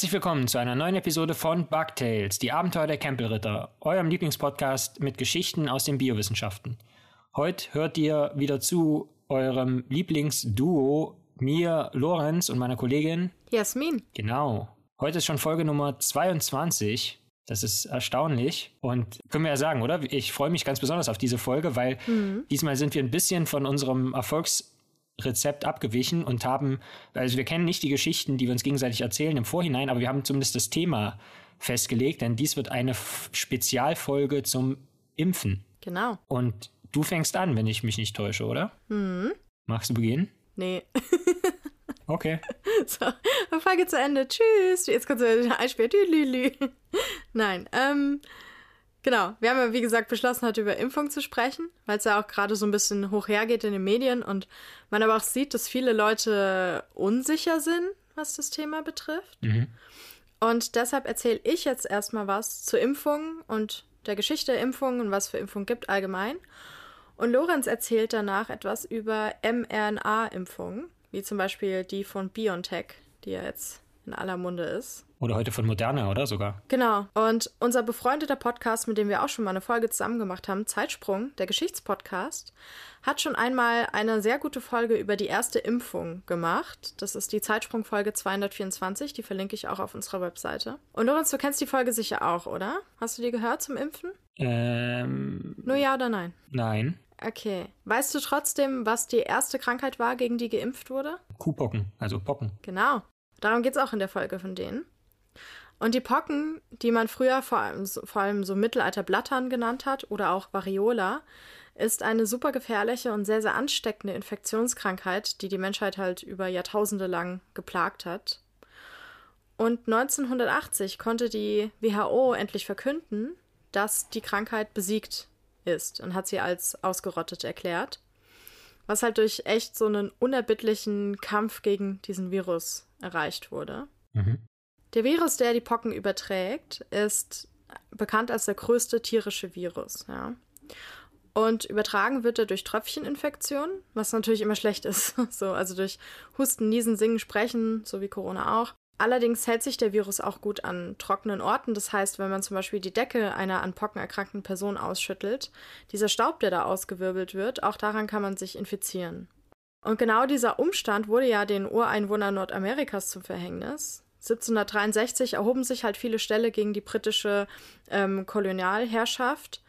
herzlich willkommen zu einer neuen Episode von Bugtails, die Abenteuer der Campbellritter, eurem Lieblingspodcast mit Geschichten aus den Biowissenschaften. Heute hört ihr wieder zu eurem Lieblingsduo, mir, Lorenz und meiner Kollegin Jasmin. Genau. Heute ist schon Folge Nummer 22. Das ist erstaunlich. Und können wir ja sagen, oder? Ich freue mich ganz besonders auf diese Folge, weil mhm. diesmal sind wir ein bisschen von unserem Erfolgsrezept abgewichen und haben, also wir kennen nicht die Geschichten, die wir uns gegenseitig erzählen im Vorhinein, aber wir haben zumindest das Thema festgelegt, denn dies wird eine Spezialfolge zum Impfen. Genau. Und du fängst an, wenn ich mich nicht täusche, oder? Mhm. Magst du beginnen? Nee. Okay. So, Folge zu Ende. Tschüss. Jetzt kannst du einspielen. Nein, ähm, genau. Wir haben ja, wie gesagt, beschlossen, heute über Impfung zu sprechen, weil es ja auch gerade so ein bisschen hoch hergeht in den Medien und man aber auch sieht, dass viele Leute unsicher sind, was das Thema betrifft. Mhm. Und deshalb erzähle ich jetzt erstmal was zur Impfung und der Geschichte der Impfung und was für Impfung gibt allgemein. Und Lorenz erzählt danach etwas über mRNA-Impfungen wie zum Beispiel die von BioNTech, die ja jetzt in aller Munde ist. Oder heute von Moderna, oder sogar? Genau. Und unser befreundeter Podcast, mit dem wir auch schon mal eine Folge zusammen gemacht haben, Zeitsprung, der Geschichtspodcast, hat schon einmal eine sehr gute Folge über die erste Impfung gemacht. Das ist die Zeitsprung-Folge 224, die verlinke ich auch auf unserer Webseite. Und Lorenz, du kennst die Folge sicher auch, oder? Hast du die gehört zum Impfen? Ähm. Nur ja oder nein? Nein. Okay. Weißt du trotzdem, was die erste Krankheit war, gegen die geimpft wurde? Kuhpocken, also Pocken. Genau. Darum geht es auch in der Folge von denen. Und die Pocken, die man früher vor allem, vor allem so Mittelalter-Blattern genannt hat oder auch Variola, ist eine super gefährliche und sehr, sehr ansteckende Infektionskrankheit, die die Menschheit halt über Jahrtausende lang geplagt hat. Und 1980 konnte die WHO endlich verkünden, dass die Krankheit besiegt ist und hat sie als ausgerottet erklärt. Was halt durch echt so einen unerbittlichen Kampf gegen diesen Virus erreicht wurde. Mhm. Der Virus, der die Pocken überträgt, ist bekannt als der größte tierische Virus. Ja. Und übertragen wird er durch Tröpfcheninfektion, was natürlich immer schlecht ist. So, also durch Husten, Niesen, Singen, Sprechen, so wie Corona auch. Allerdings hält sich der Virus auch gut an trockenen Orten. Das heißt, wenn man zum Beispiel die Decke einer an Pocken erkrankten Person ausschüttelt, dieser Staub, der da ausgewirbelt wird, auch daran kann man sich infizieren. Und genau dieser Umstand wurde ja den Ureinwohnern Nordamerikas zum Verhängnis. 1763 erhoben sich halt viele Ställe gegen die britische ähm, Kolonialherrschaft.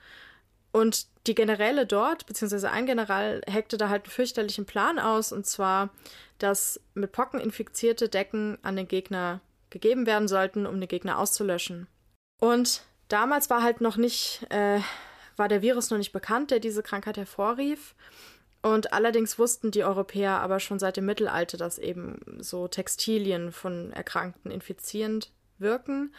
Und die Generäle dort, beziehungsweise ein General, heckte da halt einen fürchterlichen Plan aus, und zwar, dass mit Pocken infizierte Decken an den Gegner gegeben werden sollten, um den Gegner auszulöschen. Und damals war halt noch nicht, äh, war der Virus noch nicht bekannt, der diese Krankheit hervorrief. Und allerdings wussten die Europäer aber schon seit dem Mittelalter, dass eben so Textilien von Erkrankten infizierend wirken.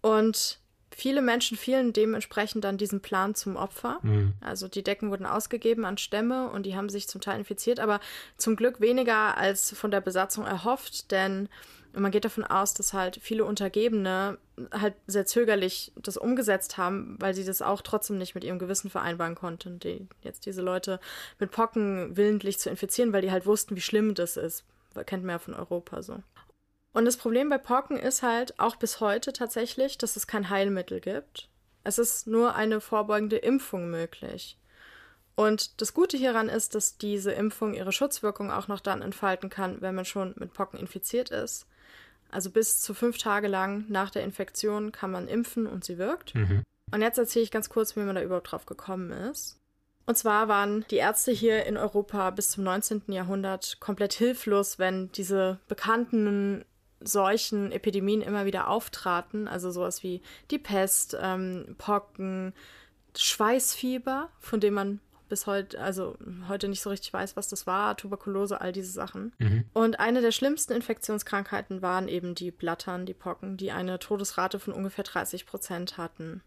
Und Viele Menschen fielen dementsprechend dann diesem Plan zum Opfer. Mhm. Also die Decken wurden ausgegeben an Stämme und die haben sich zum Teil infiziert, aber zum Glück weniger als von der Besatzung erhofft, denn man geht davon aus, dass halt viele Untergebene halt sehr zögerlich das umgesetzt haben, weil sie das auch trotzdem nicht mit ihrem Gewissen vereinbaren konnten, die jetzt diese Leute mit Pocken willentlich zu infizieren, weil die halt wussten, wie schlimm das ist. Kennt man ja von Europa so. Und das Problem bei Pocken ist halt auch bis heute tatsächlich, dass es kein Heilmittel gibt. Es ist nur eine vorbeugende Impfung möglich. Und das Gute hieran ist, dass diese Impfung ihre Schutzwirkung auch noch dann entfalten kann, wenn man schon mit Pocken infiziert ist. Also bis zu fünf Tage lang nach der Infektion kann man impfen und sie wirkt. Mhm. Und jetzt erzähle ich ganz kurz, wie man da überhaupt drauf gekommen ist. Und zwar waren die Ärzte hier in Europa bis zum 19. Jahrhundert komplett hilflos, wenn diese bekannten solchen Epidemien immer wieder auftraten, also sowas wie die Pest, ähm, Pocken, Schweißfieber, von dem man bis heute, also heute nicht so richtig weiß, was das war, Tuberkulose, all diese Sachen. Mhm. Und eine der schlimmsten Infektionskrankheiten waren eben die Blattern, die Pocken, die eine Todesrate von ungefähr 30 Prozent hatten.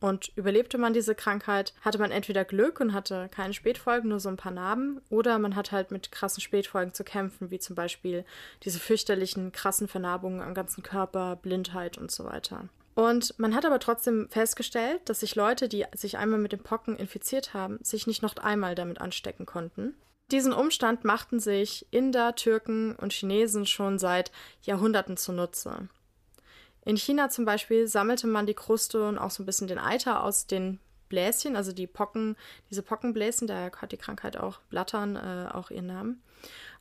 Und überlebte man diese Krankheit, hatte man entweder Glück und hatte keine Spätfolgen, nur so ein paar Narben, oder man hat halt mit krassen Spätfolgen zu kämpfen, wie zum Beispiel diese fürchterlichen, krassen Vernarbungen am ganzen Körper, Blindheit und so weiter. Und man hat aber trotzdem festgestellt, dass sich Leute, die sich einmal mit den Pocken infiziert haben, sich nicht noch einmal damit anstecken konnten. Diesen Umstand machten sich Inder, Türken und Chinesen schon seit Jahrhunderten zunutze. In China zum Beispiel sammelte man die Kruste und auch so ein bisschen den Eiter aus den Bläschen, also die Pocken, diese Pockenbläschen, daher hat die Krankheit auch Blattern äh, auch ihren Namen.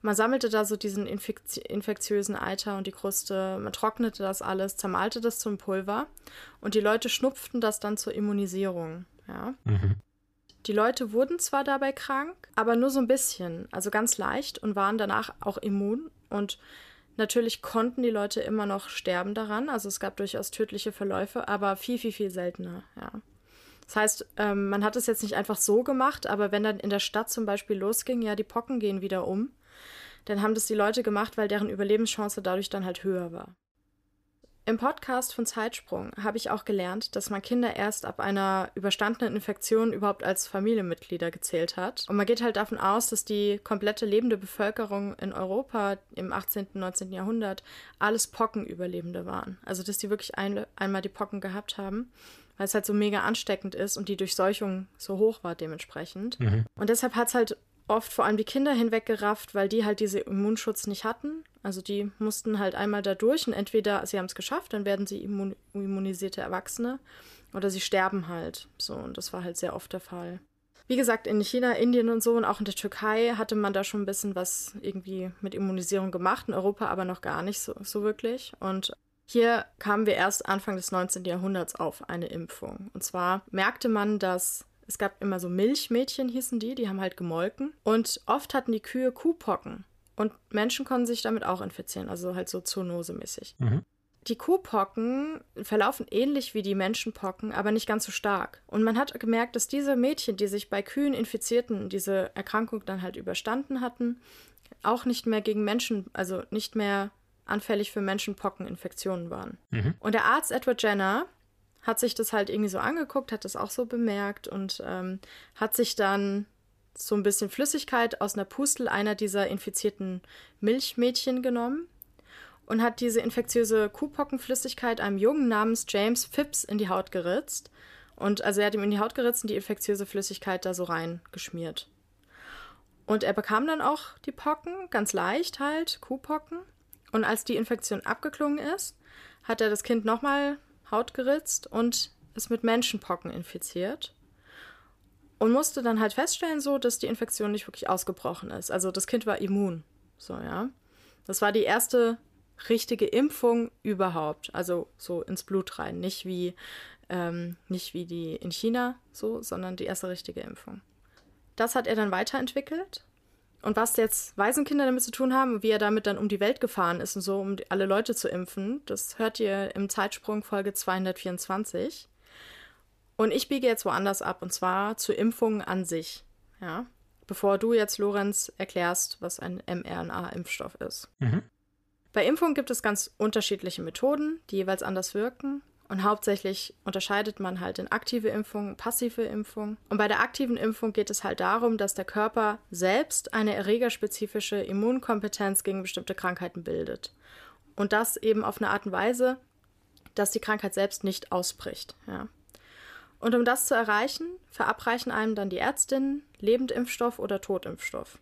Man sammelte da so diesen infekti infektiösen Eiter und die Kruste, man trocknete das alles, zermalte das zum Pulver und die Leute schnupften das dann zur Immunisierung. Ja. Mhm. Die Leute wurden zwar dabei krank, aber nur so ein bisschen, also ganz leicht und waren danach auch immun. Und natürlich konnten die Leute immer noch sterben daran. Also es gab durchaus tödliche Verläufe, aber viel, viel, viel seltener, ja. Das heißt, ähm, man hat es jetzt nicht einfach so gemacht, aber wenn dann in der Stadt zum Beispiel losging, ja, die Pocken gehen wieder um, dann haben das die Leute gemacht, weil deren Überlebenschance dadurch dann halt höher war. Im Podcast von Zeitsprung habe ich auch gelernt, dass man Kinder erst ab einer überstandenen Infektion überhaupt als Familienmitglieder gezählt hat. Und man geht halt davon aus, dass die komplette lebende Bevölkerung in Europa im 18., und 19. Jahrhundert alles Pockenüberlebende waren. Also dass die wirklich ein, einmal die Pocken gehabt haben, weil es halt so mega ansteckend ist und die Durchseuchung so hoch war dementsprechend. Mhm. Und deshalb hat es halt oft vor allem die Kinder hinweggerafft, weil die halt diese Immunschutz nicht hatten. Also die mussten halt einmal da durch und entweder sie haben es geschafft, dann werden sie immun immunisierte Erwachsene oder sie sterben halt. So, und das war halt sehr oft der Fall. Wie gesagt, in China, Indien und so und auch in der Türkei hatte man da schon ein bisschen was irgendwie mit Immunisierung gemacht, in Europa aber noch gar nicht so, so wirklich. Und hier kamen wir erst Anfang des 19. Jahrhunderts auf eine Impfung. Und zwar merkte man, dass es gab immer so Milchmädchen, hießen die, die haben halt gemolken. Und oft hatten die Kühe Kuhpocken. Und Menschen konnten sich damit auch infizieren, also halt so zoonosemäßig. Mhm. Die Kuhpocken verlaufen ähnlich wie die Menschenpocken, aber nicht ganz so stark. Und man hat gemerkt, dass diese Mädchen, die sich bei Kühen infizierten, diese Erkrankung dann halt überstanden hatten, auch nicht mehr gegen Menschen, also nicht mehr anfällig für Menschenpockeninfektionen waren. Mhm. Und der Arzt Edward Jenner, hat sich das halt irgendwie so angeguckt, hat das auch so bemerkt und ähm, hat sich dann so ein bisschen Flüssigkeit aus einer Pustel einer dieser infizierten Milchmädchen genommen und hat diese infektiöse Kuhpockenflüssigkeit einem Jungen namens James Phipps in die Haut geritzt. Und also er hat ihm in die Haut geritzt und die infektiöse Flüssigkeit da so reingeschmiert. Und er bekam dann auch die Pocken, ganz leicht halt, Kuhpocken. Und als die Infektion abgeklungen ist, hat er das Kind nochmal Haut geritzt und ist mit Menschenpocken infiziert. Und musste dann halt feststellen, so, dass die Infektion nicht wirklich ausgebrochen ist. Also das Kind war immun. So, ja. Das war die erste richtige Impfung überhaupt. Also so ins Blut rein. Nicht wie, ähm, nicht wie die in China so, sondern die erste richtige Impfung. Das hat er dann weiterentwickelt und was jetzt Waisenkinder damit zu tun haben wie er damit dann um die Welt gefahren ist und so, um alle Leute zu impfen, das hört ihr im Zeitsprung Folge 224. Und ich biege jetzt woanders ab, und zwar zu Impfungen an sich. Ja. Bevor du jetzt, Lorenz, erklärst, was ein mRNA-Impfstoff ist. Mhm. Bei Impfungen gibt es ganz unterschiedliche Methoden, die jeweils anders wirken. Und hauptsächlich unterscheidet man halt in aktive Impfung, passive Impfung. Und bei der aktiven Impfung geht es halt darum, dass der Körper selbst eine erregerspezifische Immunkompetenz gegen bestimmte Krankheiten bildet. Und das eben auf eine Art und Weise, dass die Krankheit selbst nicht ausbricht. Ja. Und um das zu erreichen, verabreichen einem dann die Ärztinnen Lebendimpfstoff oder Totimpfstoff.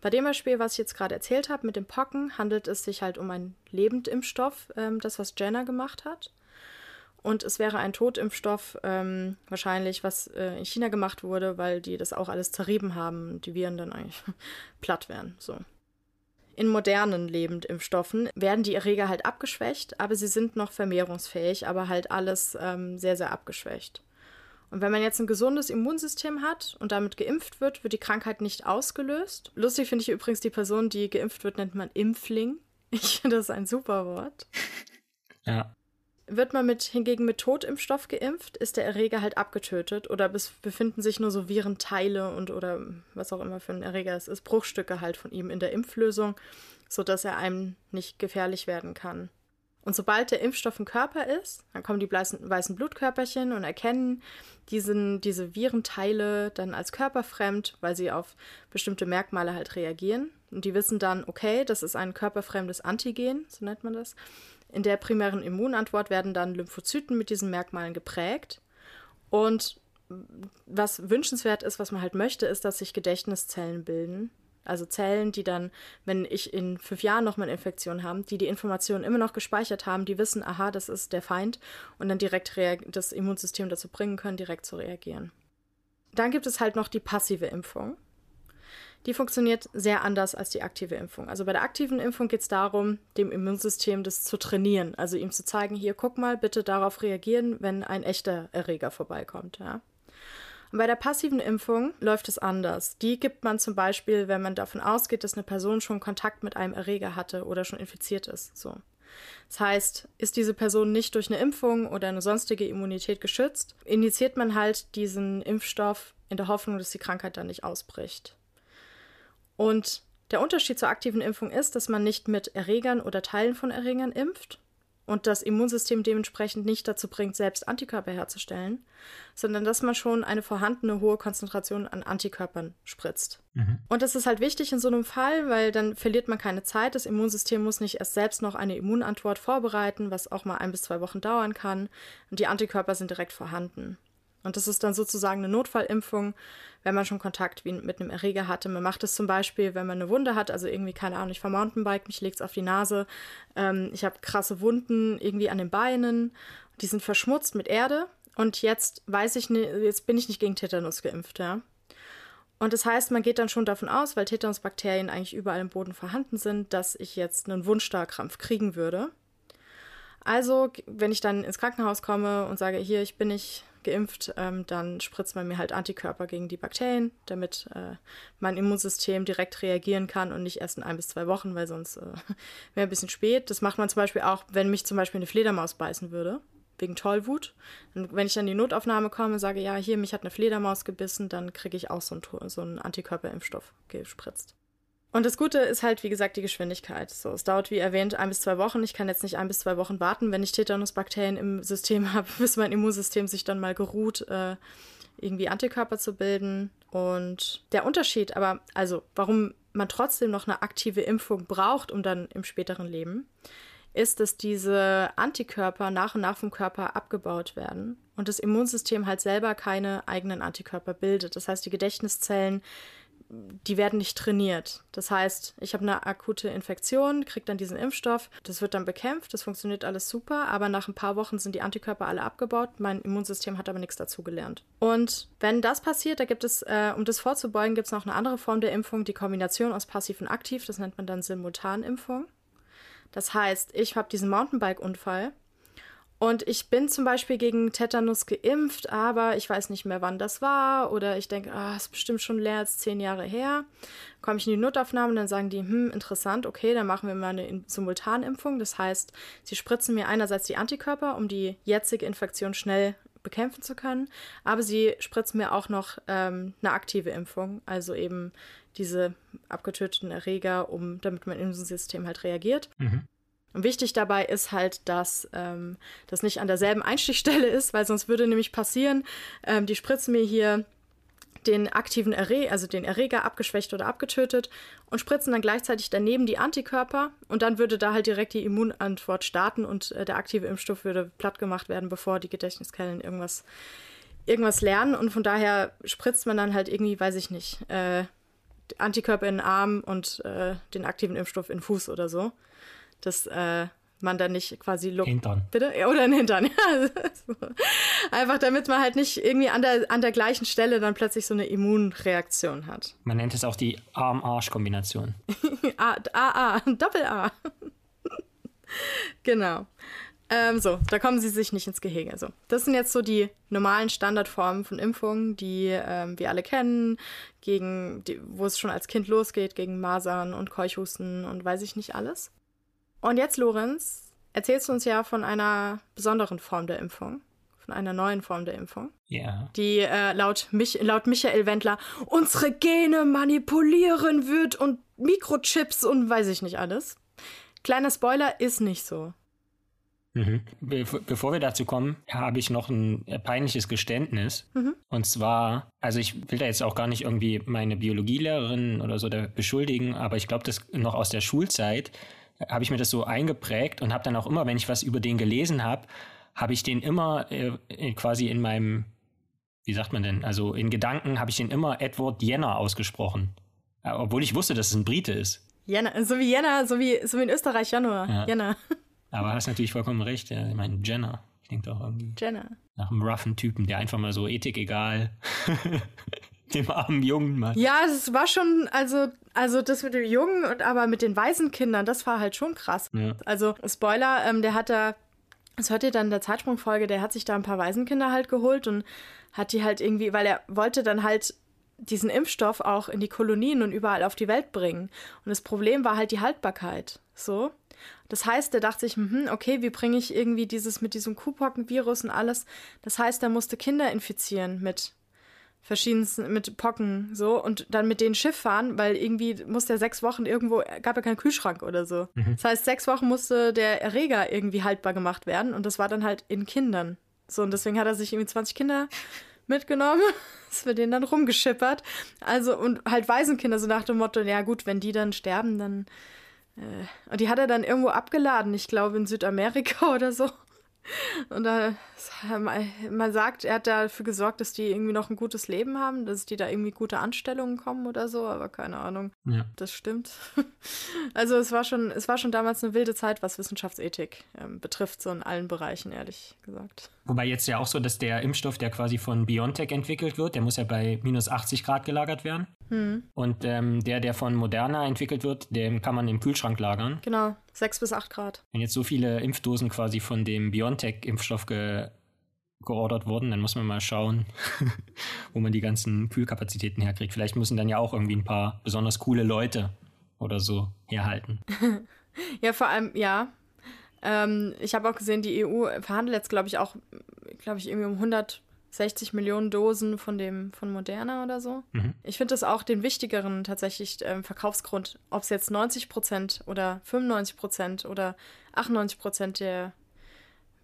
Bei dem Beispiel, was ich jetzt gerade erzählt habe mit dem Pocken, handelt es sich halt um einen Lebendimpfstoff, ähm, das, was Jenner gemacht hat. Und es wäre ein Totimpfstoff, ähm, wahrscheinlich, was äh, in China gemacht wurde, weil die das auch alles zerrieben haben und die Viren dann eigentlich platt wären. So. In modernen Lebendimpfstoffen werden die Erreger halt abgeschwächt, aber sie sind noch vermehrungsfähig, aber halt alles ähm, sehr, sehr abgeschwächt. Und wenn man jetzt ein gesundes Immunsystem hat und damit geimpft wird, wird die Krankheit nicht ausgelöst. Lustig finde ich übrigens, die Person, die geimpft wird, nennt man Impfling. Ich finde das ein super Wort. Ja. Wird man mit, hingegen mit Totimpfstoff geimpft, ist der Erreger halt abgetötet oder befinden sich nur so Virenteile und oder was auch immer für ein Erreger es ist, Bruchstücke halt von ihm in der Impflösung, sodass er einem nicht gefährlich werden kann. Und sobald der Impfstoff im Körper ist, dann kommen die weißen Blutkörperchen und erkennen diesen, diese Virenteile dann als körperfremd, weil sie auf bestimmte Merkmale halt reagieren. Und die wissen dann, okay, das ist ein körperfremdes Antigen, so nennt man das. In der primären Immunantwort werden dann Lymphozyten mit diesen Merkmalen geprägt. Und was wünschenswert ist, was man halt möchte, ist, dass sich Gedächtniszellen bilden Also Zellen, die dann, wenn ich in fünf Jahren nochmal eine Infektion habe, die die Informationen immer noch gespeichert haben, die wissen, aha, das ist der Feind und dann direkt das Immunsystem dazu bringen können, direkt zu reagieren. Dann gibt es halt noch die passive Impfung. Die funktioniert sehr anders als die aktive Impfung. Also bei der aktiven Impfung geht es darum, dem Immunsystem das zu trainieren. Also ihm zu zeigen, hier, guck mal, bitte darauf reagieren, wenn ein echter Erreger vorbeikommt. Ja. Bei der passiven Impfung läuft es anders. Die gibt man zum Beispiel, wenn man davon ausgeht, dass eine Person schon Kontakt mit einem Erreger hatte oder schon infiziert ist. So. Das heißt, ist diese Person nicht durch eine Impfung oder eine sonstige Immunität geschützt, injiziert man halt diesen Impfstoff in der Hoffnung, dass die Krankheit dann nicht ausbricht. Und der Unterschied zur aktiven Impfung ist, dass man nicht mit Erregern oder Teilen von Erregern impft, und das Immunsystem dementsprechend nicht dazu bringt, selbst Antikörper herzustellen, sondern dass man schon eine vorhandene hohe Konzentration an Antikörpern spritzt. Mhm. Und das ist halt wichtig in so einem Fall, weil dann verliert man keine Zeit. Das Immunsystem muss nicht erst selbst noch eine Immunantwort vorbereiten, was auch mal ein bis zwei Wochen dauern kann. Und die Antikörper sind direkt vorhanden. Und das ist dann sozusagen eine Notfallimpfung, wenn man schon Kontakt mit einem Erreger hatte. Man macht es zum Beispiel, wenn man eine Wunde hat, also irgendwie, keine Ahnung, ich fahre Mountainbike, mich legt es auf die Nase, ähm, ich habe krasse Wunden irgendwie an den Beinen, die sind verschmutzt mit Erde und jetzt weiß ich nicht, jetzt bin ich nicht gegen Tetanus geimpft, ja. Und das heißt, man geht dann schon davon aus, weil Tetanusbakterien eigentlich überall im Boden vorhanden sind, dass ich jetzt einen Wundstarkrampf kriegen würde. Also, wenn ich dann ins Krankenhaus komme und sage, hier, ich bin nicht geimpft, ähm, dann spritzt man mir halt Antikörper gegen die Bakterien, damit äh, mein Immunsystem direkt reagieren kann und nicht erst in ein bis zwei Wochen, weil sonst äh, wäre ein bisschen spät. Das macht man zum Beispiel auch, wenn mich zum Beispiel eine Fledermaus beißen würde, wegen Tollwut. Und wenn ich dann in die Notaufnahme komme und sage, ja, hier, mich hat eine Fledermaus gebissen, dann kriege ich auch so einen, so einen Antikörperimpfstoff gespritzt. Und das Gute ist halt, wie gesagt, die Geschwindigkeit. So, es dauert, wie erwähnt, ein bis zwei Wochen. Ich kann jetzt nicht ein bis zwei Wochen warten, wenn ich Tetanusbakterien im System habe, bis mein Immunsystem sich dann mal geruht, äh, irgendwie Antikörper zu bilden. Und der Unterschied, aber also, warum man trotzdem noch eine aktive Impfung braucht, um dann im späteren Leben, ist, dass diese Antikörper nach und nach vom Körper abgebaut werden und das Immunsystem halt selber keine eigenen Antikörper bildet. Das heißt, die Gedächtniszellen die werden nicht trainiert. Das heißt, ich habe eine akute Infektion, kriege dann diesen Impfstoff, das wird dann bekämpft, das funktioniert alles super, aber nach ein paar Wochen sind die Antikörper alle abgebaut, mein Immunsystem hat aber nichts dazugelernt. Und wenn das passiert, da gibt es, äh, um das vorzubeugen, gibt es noch eine andere Form der Impfung, die Kombination aus passiv und aktiv, das nennt man dann Simultanimpfung. Das heißt, ich habe diesen Mountainbike-Unfall und ich bin zum Beispiel gegen Tetanus geimpft, aber ich weiß nicht mehr, wann das war. Oder ich denke, ah, ist bestimmt schon leer als zehn Jahre her. Komme ich in die Notaufnahme und dann sagen die, hm, interessant, okay, dann machen wir mal eine Simultanimpfung. Das heißt, sie spritzen mir einerseits die Antikörper, um die jetzige Infektion schnell bekämpfen zu können, aber sie spritzen mir auch noch ähm, eine aktive Impfung, also eben diese abgetöteten Erreger, um damit mein Immunsystem halt reagiert. Mhm. Und wichtig dabei ist halt, dass ähm, das nicht an derselben Einstichstelle ist, weil sonst würde nämlich passieren, ähm, die spritzen mir hier den aktiven Erreger, also den Erreger abgeschwächt oder abgetötet und spritzen dann gleichzeitig daneben die Antikörper und dann würde da halt direkt die Immunantwort starten und äh, der aktive Impfstoff würde platt gemacht werden, bevor die Gedächtniskellen irgendwas, irgendwas lernen. Und von daher spritzt man dann halt irgendwie, weiß ich nicht, äh, Antikörper in den Arm und äh, den aktiven Impfstoff in den Fuß oder so dass äh, man dann nicht quasi look. Hintern. Bitte? Oder ein Hintern. Einfach damit man halt nicht irgendwie an der, an der gleichen Stelle dann plötzlich so eine Immunreaktion hat. Man nennt es auch die Arm-Arsch-Kombination. A, A, A, Doppel-A. genau. Ähm, so, da kommen sie sich nicht ins Gehege. Also, das sind jetzt so die normalen Standardformen von Impfungen, die ähm, wir alle kennen, gegen die, wo es schon als Kind losgeht, gegen Masern und Keuchhusten und weiß ich nicht alles. Und jetzt, Lorenz, erzählst du uns ja von einer besonderen Form der Impfung, von einer neuen Form der Impfung. Ja. Die äh, laut, Mich laut Michael Wendler unsere Gene manipulieren wird und Mikrochips und weiß ich nicht alles. Kleiner Spoiler, ist nicht so. Mhm. Be bevor wir dazu kommen, habe ich noch ein peinliches Geständnis. Mhm. Und zwar, also ich will da jetzt auch gar nicht irgendwie meine Biologielehrerin oder so beschuldigen, aber ich glaube, das noch aus der Schulzeit habe ich mir das so eingeprägt und habe dann auch immer, wenn ich was über den gelesen habe, habe ich den immer äh, quasi in meinem, wie sagt man denn, also in Gedanken habe ich den immer Edward Jenner ausgesprochen. Obwohl ich wusste, dass es ein Brite ist. Jänner, so wie Jänner, so wie, so wie in Österreich Januar. Ja. Jänner. Aber hast natürlich vollkommen recht. Ja. Ich meine, Jenner. Klingt auch irgendwie. Jenner. Nach einem roughen Typen, der einfach mal so Ethik egal. dem armen Jungen mal. Ja, es war schon, also, also das mit dem Jungen und aber mit den Waisenkindern, das war halt schon krass. Ja. Also, Spoiler, ähm, der hat da, das hört ihr dann in der Zeitsprungfolge, der hat sich da ein paar Waisenkinder halt geholt und hat die halt irgendwie, weil er wollte dann halt diesen Impfstoff auch in die Kolonien und überall auf die Welt bringen. Und das Problem war halt die Haltbarkeit. So. Das heißt, er dachte sich, hm, okay, wie bringe ich irgendwie dieses mit diesem Kuhpockenvirus und alles? Das heißt, er musste Kinder infizieren mit verschiedensten, mit Pocken, so, und dann mit denen Schiff fahren, weil irgendwie musste er sechs Wochen irgendwo, gab ja keinen Kühlschrank oder so. Mhm. Das heißt, sechs Wochen musste der Erreger irgendwie haltbar gemacht werden und das war dann halt in Kindern. So, und deswegen hat er sich irgendwie 20 Kinder mitgenommen. Es wird denen dann rumgeschippert. Also, und halt Waisenkinder, so nach dem Motto, ja gut, wenn die dann sterben, dann. Äh, und die hat er dann irgendwo abgeladen, ich glaube in Südamerika oder so. Und da, man sagt, er hat dafür gesorgt, dass die irgendwie noch ein gutes Leben haben, dass die da irgendwie gute Anstellungen kommen oder so, aber keine Ahnung. Ja. Das stimmt. Also es war schon, es war schon damals eine wilde Zeit, was Wissenschaftsethik ähm, betrifft, so in allen Bereichen, ehrlich gesagt. Wobei jetzt ja auch so, dass der Impfstoff, der quasi von BioNTech entwickelt wird, der muss ja bei minus 80 Grad gelagert werden. Hm. Und ähm, der, der von Moderna entwickelt wird, den kann man im Kühlschrank lagern. Genau, 6 bis 8 Grad. Wenn jetzt so viele Impfdosen quasi von dem BioNTech-Impfstoff ge geordert wurden, dann muss man mal schauen, wo man die ganzen Kühlkapazitäten herkriegt. Vielleicht müssen dann ja auch irgendwie ein paar besonders coole Leute oder so herhalten. ja, vor allem, ja. Ähm, ich habe auch gesehen, die EU verhandelt jetzt, glaube ich, auch, glaube ich, irgendwie um 160 Millionen Dosen von dem, von Moderna oder so. Mhm. Ich finde das auch den wichtigeren tatsächlich ähm, Verkaufsgrund, ob es jetzt 90 Prozent oder 95 Prozent oder 98 Prozent der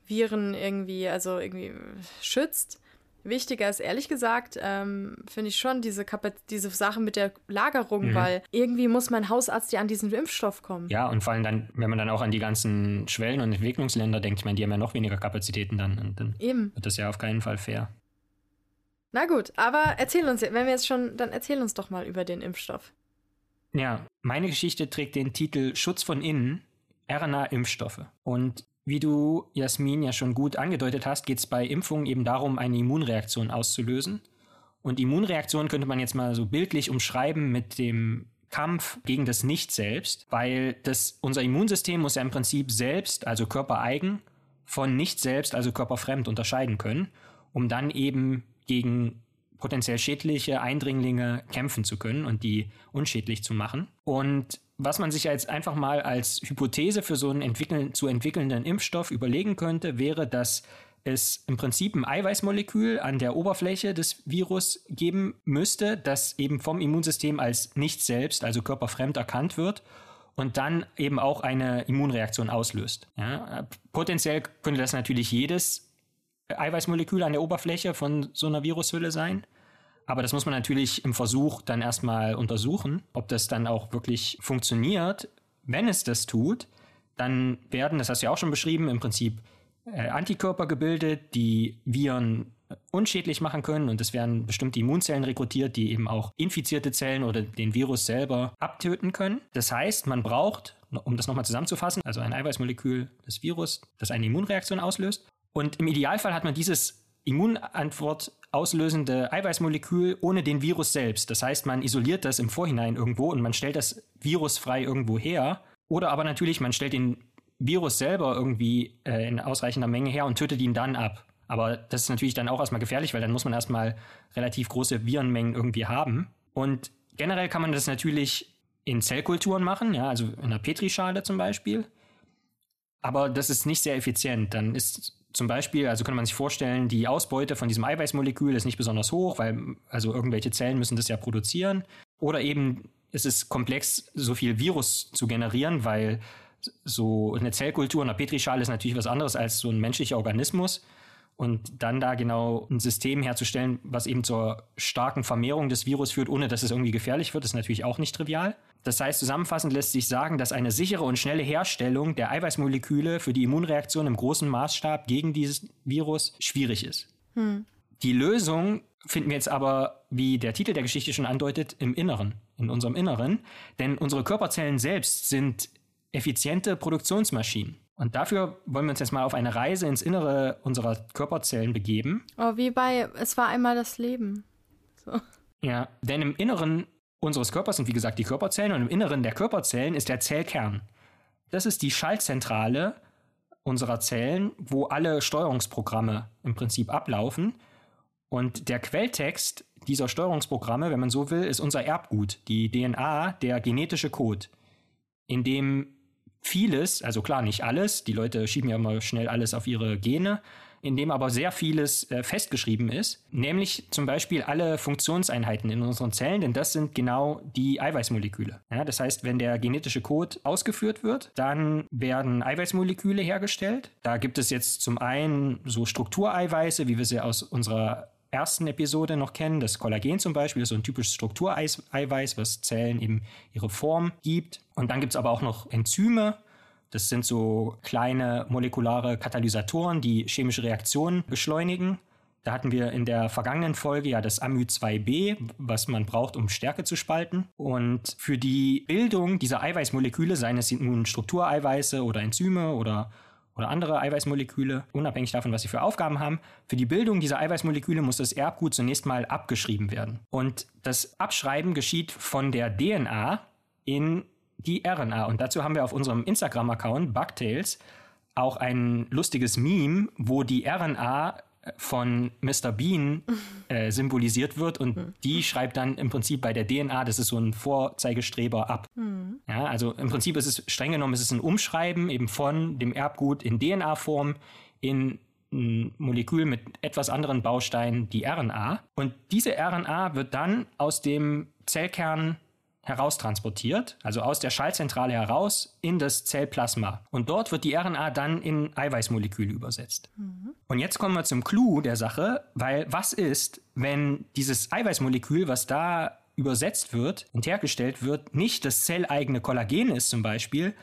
Viren irgendwie, also irgendwie schützt. Wichtiger ist ehrlich gesagt, ähm, finde ich schon diese, diese Sache mit der Lagerung, mhm. weil irgendwie muss mein Hausarzt ja an diesen Impfstoff kommen. Ja, und vor allem dann, wenn man dann auch an die ganzen Schwellen- und Entwicklungsländer denkt, ich meine, die haben ja noch weniger Kapazitäten dann. Und dann Eben. wird das ja auf keinen Fall fair. Na gut, aber erzähl uns, wenn wir jetzt schon, dann erzähl uns doch mal über den Impfstoff. Ja, meine Geschichte trägt den Titel Schutz von innen, RNA-Impfstoffe. Und wie du, Jasmin, ja schon gut angedeutet hast, geht es bei Impfungen eben darum, eine Immunreaktion auszulösen. Und Immunreaktion könnte man jetzt mal so bildlich umschreiben mit dem Kampf gegen das Nicht-Selbst, weil das, unser Immunsystem muss ja im Prinzip selbst, also körpereigen, von Nicht-Selbst, also körperfremd unterscheiden können, um dann eben gegen potenziell schädliche Eindringlinge kämpfen zu können und die unschädlich zu machen. Und was man sich jetzt einfach mal als Hypothese für so einen entwickeln, zu entwickelnden Impfstoff überlegen könnte, wäre, dass es im Prinzip ein Eiweißmolekül an der Oberfläche des Virus geben müsste, das eben vom Immunsystem als nicht selbst, also körperfremd erkannt wird und dann eben auch eine Immunreaktion auslöst. Ja, potenziell könnte das natürlich jedes Eiweißmolekül an der Oberfläche von so einer Virushülle sein. Aber das muss man natürlich im Versuch dann erstmal untersuchen, ob das dann auch wirklich funktioniert. Wenn es das tut, dann werden, das hast du ja auch schon beschrieben, im Prinzip äh, Antikörper gebildet, die Viren unschädlich machen können und es werden bestimmte Immunzellen rekrutiert, die eben auch infizierte Zellen oder den Virus selber abtöten können. Das heißt, man braucht, um das nochmal zusammenzufassen, also ein Eiweißmolekül des Virus, das eine Immunreaktion auslöst. Und im Idealfall hat man dieses Immunantwort auslösende Eiweißmolekül ohne den Virus selbst. Das heißt, man isoliert das im Vorhinein irgendwo und man stellt das virusfrei irgendwo her. Oder aber natürlich, man stellt den Virus selber irgendwie äh, in ausreichender Menge her und tötet ihn dann ab. Aber das ist natürlich dann auch erstmal gefährlich, weil dann muss man erstmal relativ große Virenmengen irgendwie haben. Und generell kann man das natürlich in Zellkulturen machen, ja, also in einer Petrischale zum Beispiel. Aber das ist nicht sehr effizient. Dann ist zum Beispiel, also kann man sich vorstellen, die Ausbeute von diesem Eiweißmolekül ist nicht besonders hoch, weil also irgendwelche Zellen müssen das ja produzieren. Oder eben ist es komplex, so viel Virus zu generieren, weil so eine Zellkultur in einer Petrischale ist natürlich was anderes als so ein menschlicher Organismus. Und dann da genau ein System herzustellen, was eben zur starken Vermehrung des Virus führt, ohne dass es irgendwie gefährlich wird, ist natürlich auch nicht trivial. Das heißt, zusammenfassend lässt sich sagen, dass eine sichere und schnelle Herstellung der Eiweißmoleküle für die Immunreaktion im großen Maßstab gegen dieses Virus schwierig ist. Hm. Die Lösung finden wir jetzt aber, wie der Titel der Geschichte schon andeutet, im Inneren, in unserem Inneren, denn unsere Körperzellen selbst sind effiziente Produktionsmaschinen. Und dafür wollen wir uns jetzt mal auf eine Reise ins Innere unserer Körperzellen begeben. Oh, wie bei Es war einmal das Leben. So. Ja, denn im Inneren unseres Körpers sind wie gesagt die Körperzellen und im Inneren der Körperzellen ist der Zellkern. Das ist die Schaltzentrale unserer Zellen, wo alle Steuerungsprogramme im Prinzip ablaufen. Und der Quelltext dieser Steuerungsprogramme, wenn man so will, ist unser Erbgut, die DNA, der genetische Code, in dem vieles, also klar nicht alles, die Leute schieben ja immer schnell alles auf ihre Gene, in dem aber sehr vieles äh, festgeschrieben ist, nämlich zum Beispiel alle Funktionseinheiten in unseren Zellen, denn das sind genau die Eiweißmoleküle. Ja, das heißt, wenn der genetische Code ausgeführt wird, dann werden Eiweißmoleküle hergestellt. Da gibt es jetzt zum einen so Struktureiweiße, wie wir sie aus unserer ersten Episode noch kennen. Das Kollagen zum Beispiel ist so ein typisches Struktureiweiß, was Zellen eben ihre Form gibt. Und dann gibt es aber auch noch Enzyme, das sind so kleine molekulare Katalysatoren, die chemische Reaktionen beschleunigen. Da hatten wir in der vergangenen Folge ja das AMY2B, was man braucht, um Stärke zu spalten. Und für die Bildung dieser Eiweißmoleküle, seien es nun Struktureiweiße oder Enzyme oder, oder andere Eiweißmoleküle, unabhängig davon, was sie für Aufgaben haben, für die Bildung dieser Eiweißmoleküle muss das Erbgut zunächst mal abgeschrieben werden. Und das Abschreiben geschieht von der DNA in die RNA. Und dazu haben wir auf unserem Instagram-Account Bugtails auch ein lustiges Meme, wo die RNA von Mr. Bean äh, symbolisiert wird und mhm. die schreibt dann im Prinzip bei der DNA, das ist so ein Vorzeigestreber ab. Mhm. Ja, also im Prinzip ist es streng genommen, ist es ein Umschreiben eben von dem Erbgut in DNA-Form in ein Molekül mit etwas anderen Bausteinen, die RNA. Und diese RNA wird dann aus dem Zellkern heraustransportiert, also aus der Schaltzentrale heraus in das Zellplasma. Und dort wird die RNA dann in Eiweißmoleküle übersetzt. Mhm. Und jetzt kommen wir zum Clou der Sache, weil was ist, wenn dieses Eiweißmolekül, was da übersetzt wird und hergestellt wird, nicht das zelleigene Kollagen ist zum Beispiel,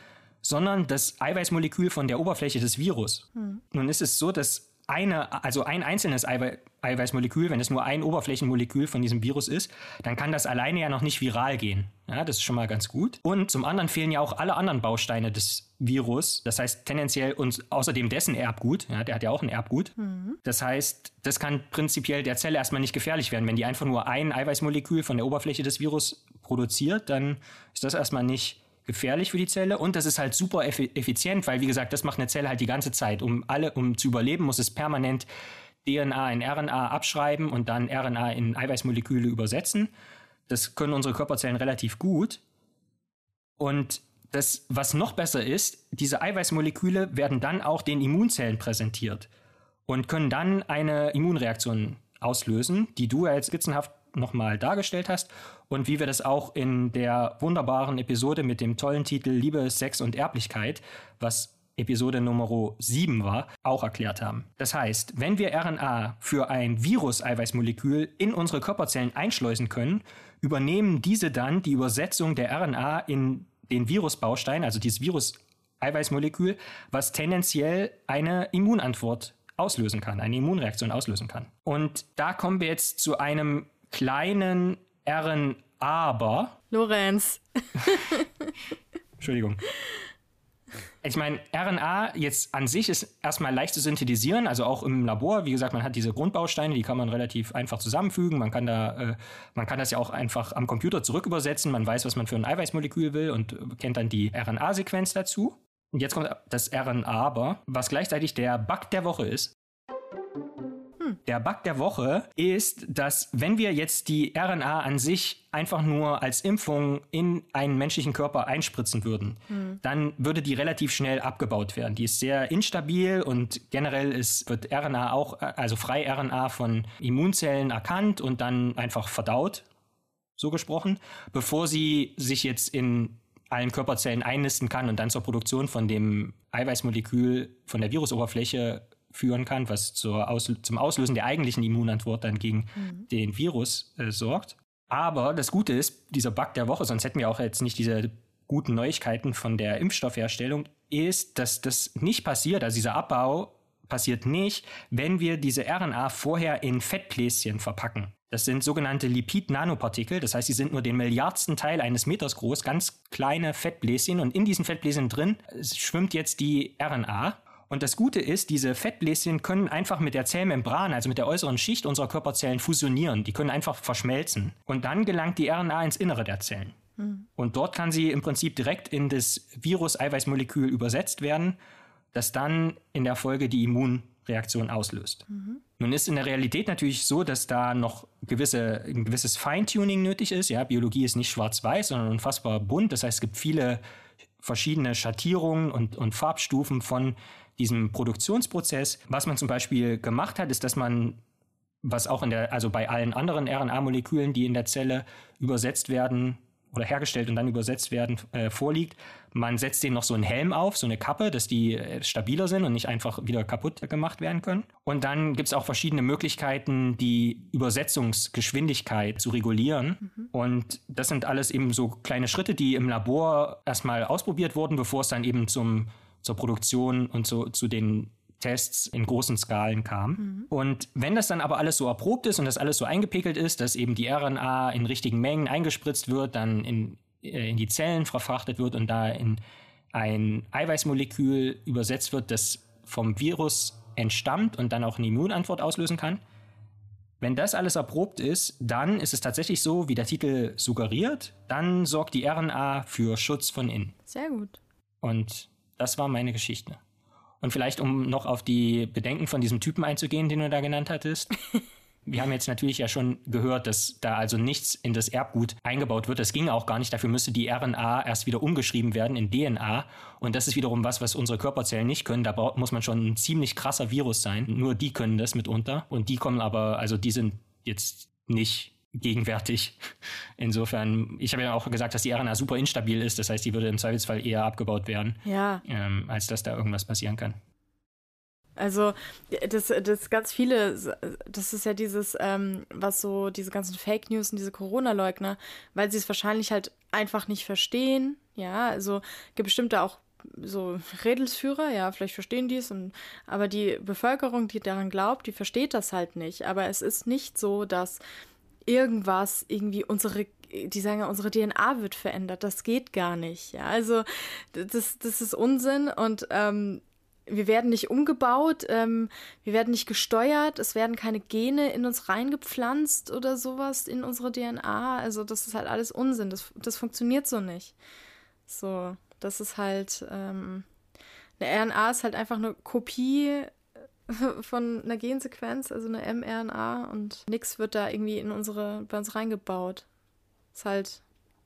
sondern das Eiweißmolekül von der Oberfläche des Virus. Mhm. Nun ist es so, dass eine, also ein einzelnes Eiwe Eiweißmolekül, wenn es nur ein Oberflächenmolekül von diesem Virus ist, dann kann das alleine ja noch nicht viral gehen. Ja, das ist schon mal ganz gut. Und zum anderen fehlen ja auch alle anderen Bausteine des Virus. Das heißt tendenziell uns außerdem dessen Erbgut. Ja, der hat ja auch ein Erbgut. Mhm. Das heißt, das kann prinzipiell der Zelle erstmal nicht gefährlich werden. Wenn die einfach nur ein Eiweißmolekül von der Oberfläche des Virus produziert, dann ist das erstmal nicht gefährlich für die Zelle und das ist halt super effizient, weil wie gesagt, das macht eine Zelle halt die ganze Zeit. Um alle, um zu überleben, muss es permanent DNA in RNA abschreiben und dann RNA in Eiweißmoleküle übersetzen. Das können unsere Körperzellen relativ gut. Und das, was noch besser ist, diese Eiweißmoleküle werden dann auch den Immunzellen präsentiert und können dann eine Immunreaktion auslösen, die du ja jetzt skizzenhaft nochmal dargestellt hast und wie wir das auch in der wunderbaren Episode mit dem tollen Titel Liebe, Sex und Erblichkeit, was Episode Nummer 7 war, auch erklärt haben. Das heißt, wenn wir RNA für ein Virus-Eiweißmolekül in unsere Körperzellen einschleusen können, übernehmen diese dann die Übersetzung der RNA in den Virusbaustein, also dieses Virus-Eiweißmolekül, was tendenziell eine Immunantwort auslösen kann, eine Immunreaktion auslösen kann. Und da kommen wir jetzt zu einem kleinen Rn aber. Lorenz. Entschuldigung. Ich meine, RNA jetzt an sich ist erstmal leicht zu synthetisieren, also auch im Labor. Wie gesagt, man hat diese Grundbausteine, die kann man relativ einfach zusammenfügen. Man kann da, äh, man kann das ja auch einfach am Computer zurückübersetzen. Man weiß, was man für ein Eiweißmolekül will und kennt dann die RNA-Sequenz dazu. Und jetzt kommt das RNA aber, was gleichzeitig der Bug der Woche ist. Der Bug der Woche ist, dass wenn wir jetzt die RNA an sich einfach nur als Impfung in einen menschlichen Körper einspritzen würden, mhm. dann würde die relativ schnell abgebaut werden. Die ist sehr instabil und generell ist, wird RNA auch, also Frei-RNA von Immunzellen erkannt und dann einfach verdaut, so gesprochen, bevor sie sich jetzt in allen Körperzellen einnisten kann und dann zur Produktion von dem Eiweißmolekül von der Virusoberfläche führen kann, was zur Aus zum Auslösen der eigentlichen Immunantwort dann gegen mhm. den Virus äh, sorgt. Aber das Gute ist, dieser Bug der Woche, sonst hätten wir auch jetzt nicht diese guten Neuigkeiten von der Impfstoffherstellung, ist, dass das nicht passiert, also dieser Abbau passiert nicht, wenn wir diese RNA vorher in Fettbläschen verpacken. Das sind sogenannte Lipid-Nanopartikel, das heißt, sie sind nur den Milliardsten Teil eines Meters groß, ganz kleine Fettbläschen und in diesen Fettbläschen drin schwimmt jetzt die RNA. Und das Gute ist, diese Fettbläschen können einfach mit der Zellmembran, also mit der äußeren Schicht unserer Körperzellen fusionieren. Die können einfach verschmelzen. Und dann gelangt die RNA ins Innere der Zellen. Mhm. Und dort kann sie im Prinzip direkt in das Virus-Eiweißmolekül übersetzt werden, das dann in der Folge die Immunreaktion auslöst. Mhm. Nun ist in der Realität natürlich so, dass da noch gewisse, ein gewisses Feintuning nötig ist. Ja, Biologie ist nicht schwarz-weiß, sondern unfassbar bunt. Das heißt, es gibt viele verschiedene Schattierungen und, und Farbstufen von diesem Produktionsprozess. Was man zum Beispiel gemacht hat, ist, dass man was auch in der, also bei allen anderen RNA-Molekülen, die in der Zelle übersetzt werden, oder hergestellt und dann übersetzt werden, äh, vorliegt. Man setzt denen noch so einen Helm auf, so eine Kappe, dass die äh, stabiler sind und nicht einfach wieder kaputt gemacht werden können. Und dann gibt es auch verschiedene Möglichkeiten, die Übersetzungsgeschwindigkeit zu regulieren. Mhm. Und das sind alles eben so kleine Schritte, die im Labor erstmal ausprobiert wurden, bevor es dann eben zum, zur Produktion und so, zu den Tests in großen Skalen kam. Mhm. Und wenn das dann aber alles so erprobt ist und das alles so eingepegelt ist, dass eben die RNA in richtigen Mengen eingespritzt wird, dann in, äh, in die Zellen verfrachtet wird und da in ein Eiweißmolekül übersetzt wird, das vom Virus entstammt und dann auch eine Immunantwort auslösen kann. Wenn das alles erprobt ist, dann ist es tatsächlich so, wie der Titel suggeriert, dann sorgt die RNA für Schutz von innen. Sehr gut. Und das war meine Geschichte. Und vielleicht, um noch auf die Bedenken von diesem Typen einzugehen, den du da genannt hattest. Wir haben jetzt natürlich ja schon gehört, dass da also nichts in das Erbgut eingebaut wird. Das ging auch gar nicht. Dafür müsste die RNA erst wieder umgeschrieben werden in DNA. Und das ist wiederum was, was unsere Körperzellen nicht können. Da muss man schon ein ziemlich krasser Virus sein. Nur die können das mitunter. Und die kommen aber, also die sind jetzt nicht gegenwärtig. Insofern, ich habe ja auch gesagt, dass die RNA super instabil ist. Das heißt, die würde im Zweifelsfall eher abgebaut werden, ja. ähm, als dass da irgendwas passieren kann. Also, das, das ganz viele, das ist ja dieses, ähm, was so, diese ganzen Fake News und diese Corona-Leugner, weil sie es wahrscheinlich halt einfach nicht verstehen. Ja, also gibt bestimmt da auch so Redelsführer, ja, vielleicht verstehen die es, und, aber die Bevölkerung, die daran glaubt, die versteht das halt nicht. Aber es ist nicht so, dass irgendwas irgendwie unsere die sagen ja, unsere DNA wird verändert. Das geht gar nicht. Ja, also das, das ist Unsinn und ähm, wir werden nicht umgebaut, ähm, wir werden nicht gesteuert, es werden keine Gene in uns reingepflanzt oder sowas in unsere DNA. Also das ist halt alles Unsinn. Das, das funktioniert so nicht. So, das ist halt ähm, eine RNA ist halt einfach eine Kopie von einer Gensequenz, also eine mRNA und nichts wird da irgendwie in unsere, bei uns reingebaut. Ist halt,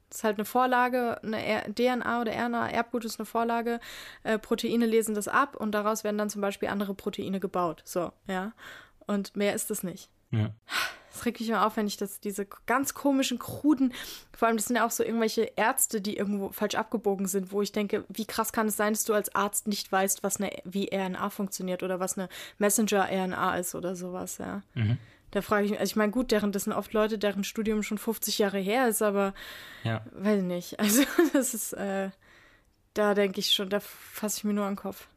ist halt eine Vorlage, eine DNA oder RNA, Erbgut ist eine Vorlage, äh, Proteine lesen das ab und daraus werden dann zum Beispiel andere Proteine gebaut. So, ja. Und mehr ist es nicht. Ja. Es regt mich immer auf, wenn ich das, diese ganz komischen, kruden, vor allem das sind ja auch so irgendwelche Ärzte, die irgendwo falsch abgebogen sind, wo ich denke, wie krass kann es sein, dass du als Arzt nicht weißt, was eine, wie RNA funktioniert oder was eine Messenger-RNA ist oder sowas, ja. Mhm. Da frage ich mich, also ich meine, gut, deren, das sind oft Leute, deren Studium schon 50 Jahre her ist, aber ja. weiß nicht. Also das ist, äh, da denke ich schon, da fasse ich mir nur an den Kopf.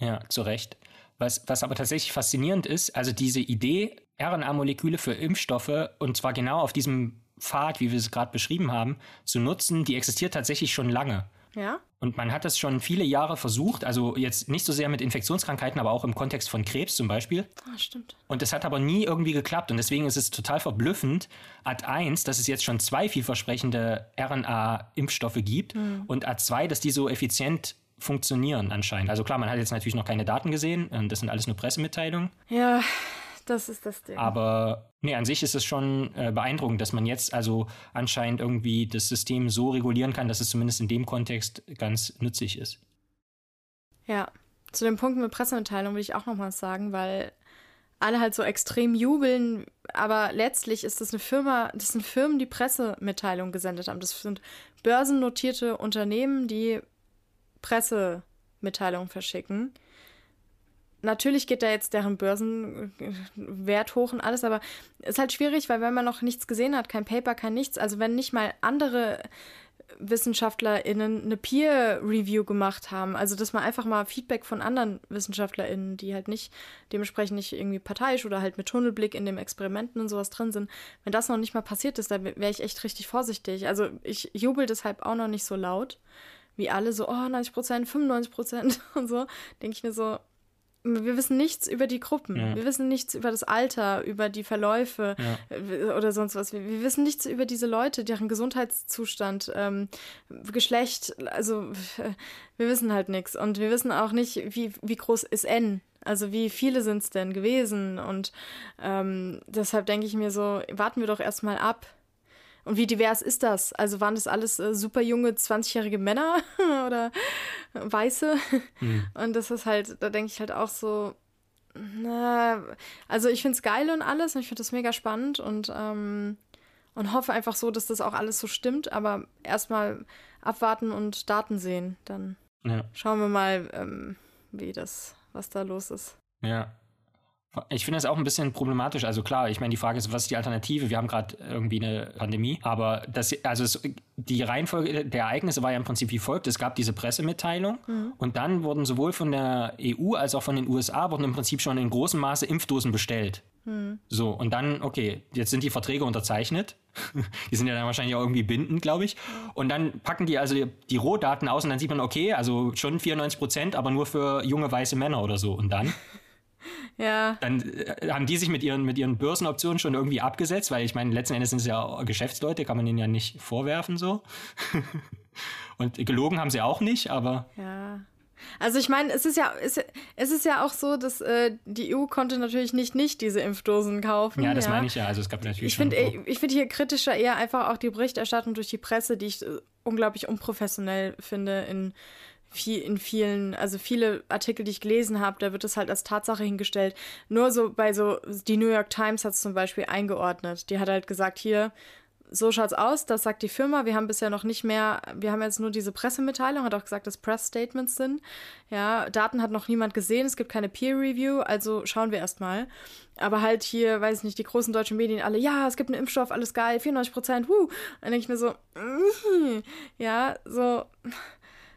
Ja, zu Recht. Was, was aber tatsächlich faszinierend ist, also diese Idee, RNA-Moleküle für Impfstoffe, und zwar genau auf diesem Pfad, wie wir es gerade beschrieben haben, zu nutzen, die existiert tatsächlich schon lange. Ja. Und man hat das schon viele Jahre versucht, also jetzt nicht so sehr mit Infektionskrankheiten, aber auch im Kontext von Krebs zum Beispiel. Ah, stimmt. Und das hat aber nie irgendwie geklappt. Und deswegen ist es total verblüffend, Ad 1, dass es jetzt schon zwei vielversprechende RNA-Impfstoffe gibt mhm. und Ad 2, dass die so effizient funktionieren anscheinend. Also klar, man hat jetzt natürlich noch keine Daten gesehen, das sind alles nur Pressemitteilungen. Ja, das ist das Ding. Aber nee, an sich ist es schon äh, beeindruckend, dass man jetzt also anscheinend irgendwie das System so regulieren kann, dass es zumindest in dem Kontext ganz nützlich ist. Ja, zu dem Punkt mit Pressemitteilung will ich auch noch was sagen, weil alle halt so extrem jubeln, aber letztlich ist das eine Firma, das sind Firmen, die Pressemitteilungen gesendet haben. Das sind börsennotierte Unternehmen, die Pressemitteilungen verschicken natürlich geht da jetzt deren Börsenwert hoch und alles, aber ist halt schwierig, weil wenn man noch nichts gesehen hat, kein Paper, kein nichts, also wenn nicht mal andere WissenschaftlerInnen eine Peer-Review gemacht haben. Also, dass man einfach mal Feedback von anderen WissenschaftlerInnen, die halt nicht dementsprechend nicht irgendwie parteiisch oder halt mit Tunnelblick in den Experimenten und sowas drin sind, wenn das noch nicht mal passiert ist, dann wäre ich echt richtig vorsichtig. Also, ich jubel deshalb auch noch nicht so laut, wie alle so, oh, 90 Prozent, 95 Prozent und so. Denke ich mir so, wir wissen nichts über die Gruppen. Ja. Wir wissen nichts über das Alter, über die Verläufe ja. oder sonst was. Wir, wir, wissen nichts über diese Leute, deren Gesundheitszustand, ähm, Geschlecht. Also wir wissen halt nichts. Und wir wissen auch nicht, wie, wie groß ist N. Also wie viele sind es denn gewesen? Und ähm, deshalb denke ich mir so, warten wir doch erstmal ab und wie divers ist das? Also waren das alles äh, super junge 20-jährige Männer oder Weiße? Mhm. Und das ist halt, da denke ich halt auch so, na, also ich finde es geil und alles und ich finde das mega spannend und, ähm, und hoffe einfach so, dass das auch alles so stimmt, aber erstmal abwarten und Daten sehen. Dann ja. schauen wir mal, ähm, wie das, was da los ist. Ja, ich finde das auch ein bisschen problematisch. Also klar, ich meine, die Frage ist, was ist die Alternative? Wir haben gerade irgendwie eine Pandemie, aber das, also es, die Reihenfolge der Ereignisse war ja im Prinzip wie folgt: Es gab diese Pressemitteilung mhm. und dann wurden sowohl von der EU als auch von den USA wurden im Prinzip schon in großem Maße Impfdosen bestellt. Mhm. So, und dann, okay, jetzt sind die Verträge unterzeichnet. die sind ja dann wahrscheinlich auch irgendwie bindend, glaube ich. Und dann packen die also die, die Rohdaten aus und dann sieht man, okay, also schon 94 Prozent, aber nur für junge weiße Männer oder so. Und dann? Ja. Dann äh, haben die sich mit ihren, mit ihren Börsenoptionen schon irgendwie abgesetzt, weil ich meine, letzten Endes sind es ja Geschäftsleute, kann man denen ja nicht vorwerfen so. Und gelogen haben sie auch nicht, aber. Ja. Also ich meine, es ist ja, es, es ist ja auch so, dass äh, die EU konnte natürlich nicht nicht diese Impfdosen kaufen. Ja, das ja. meine ich ja. Also es gab natürlich ich finde, ich, ich finde hier kritischer eher einfach auch die Berichterstattung durch die Presse, die ich äh, unglaublich unprofessionell finde in viel, in vielen, also viele Artikel, die ich gelesen habe, da wird es halt als Tatsache hingestellt. Nur so bei so, die New York Times hat es zum Beispiel eingeordnet. Die hat halt gesagt, hier, so schaut's aus, das sagt die Firma. Wir haben bisher noch nicht mehr, wir haben jetzt nur diese Pressemitteilung, hat auch gesagt, dass Press Statements sind. Ja, Daten hat noch niemand gesehen, es gibt keine Peer Review, also schauen wir erstmal. Aber halt hier, weiß ich nicht, die großen deutschen Medien alle, ja, es gibt einen Impfstoff, alles geil, 94 Prozent, wuh. Dann denke ich mir so, mm, ja, so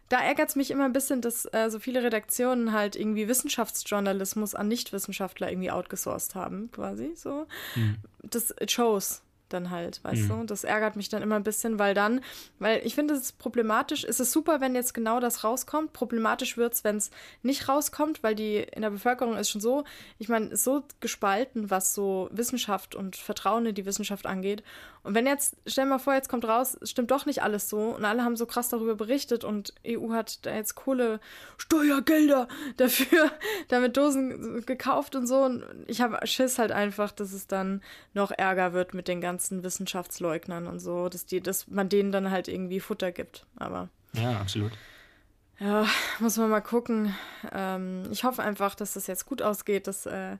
da ärgert es mich immer ein bisschen, dass äh, so viele Redaktionen halt irgendwie Wissenschaftsjournalismus an Nichtwissenschaftler irgendwie outgesourced haben, quasi so. Mhm. Das it shows dann halt, weißt mhm. du? Das ärgert mich dann immer ein bisschen, weil dann, weil ich finde, es ist problematisch. Es ist super, wenn jetzt genau das rauskommt. Problematisch wird es, wenn es nicht rauskommt, weil die in der Bevölkerung ist schon so, ich meine, ist so gespalten, was so Wissenschaft und Vertrauen in die Wissenschaft angeht. Und wenn jetzt, stell mal vor, jetzt kommt raus, stimmt doch nicht alles so und alle haben so krass darüber berichtet und EU hat da jetzt Kohle, Steuergelder dafür, damit Dosen gekauft und so. Und ich habe Schiss halt einfach, dass es dann noch Ärger wird mit den ganzen Wissenschaftsleugnern und so, dass die, dass man denen dann halt irgendwie Futter gibt. Aber. Ja, absolut. Ja, muss man mal gucken. Ähm, ich hoffe einfach, dass das jetzt gut ausgeht, dass äh,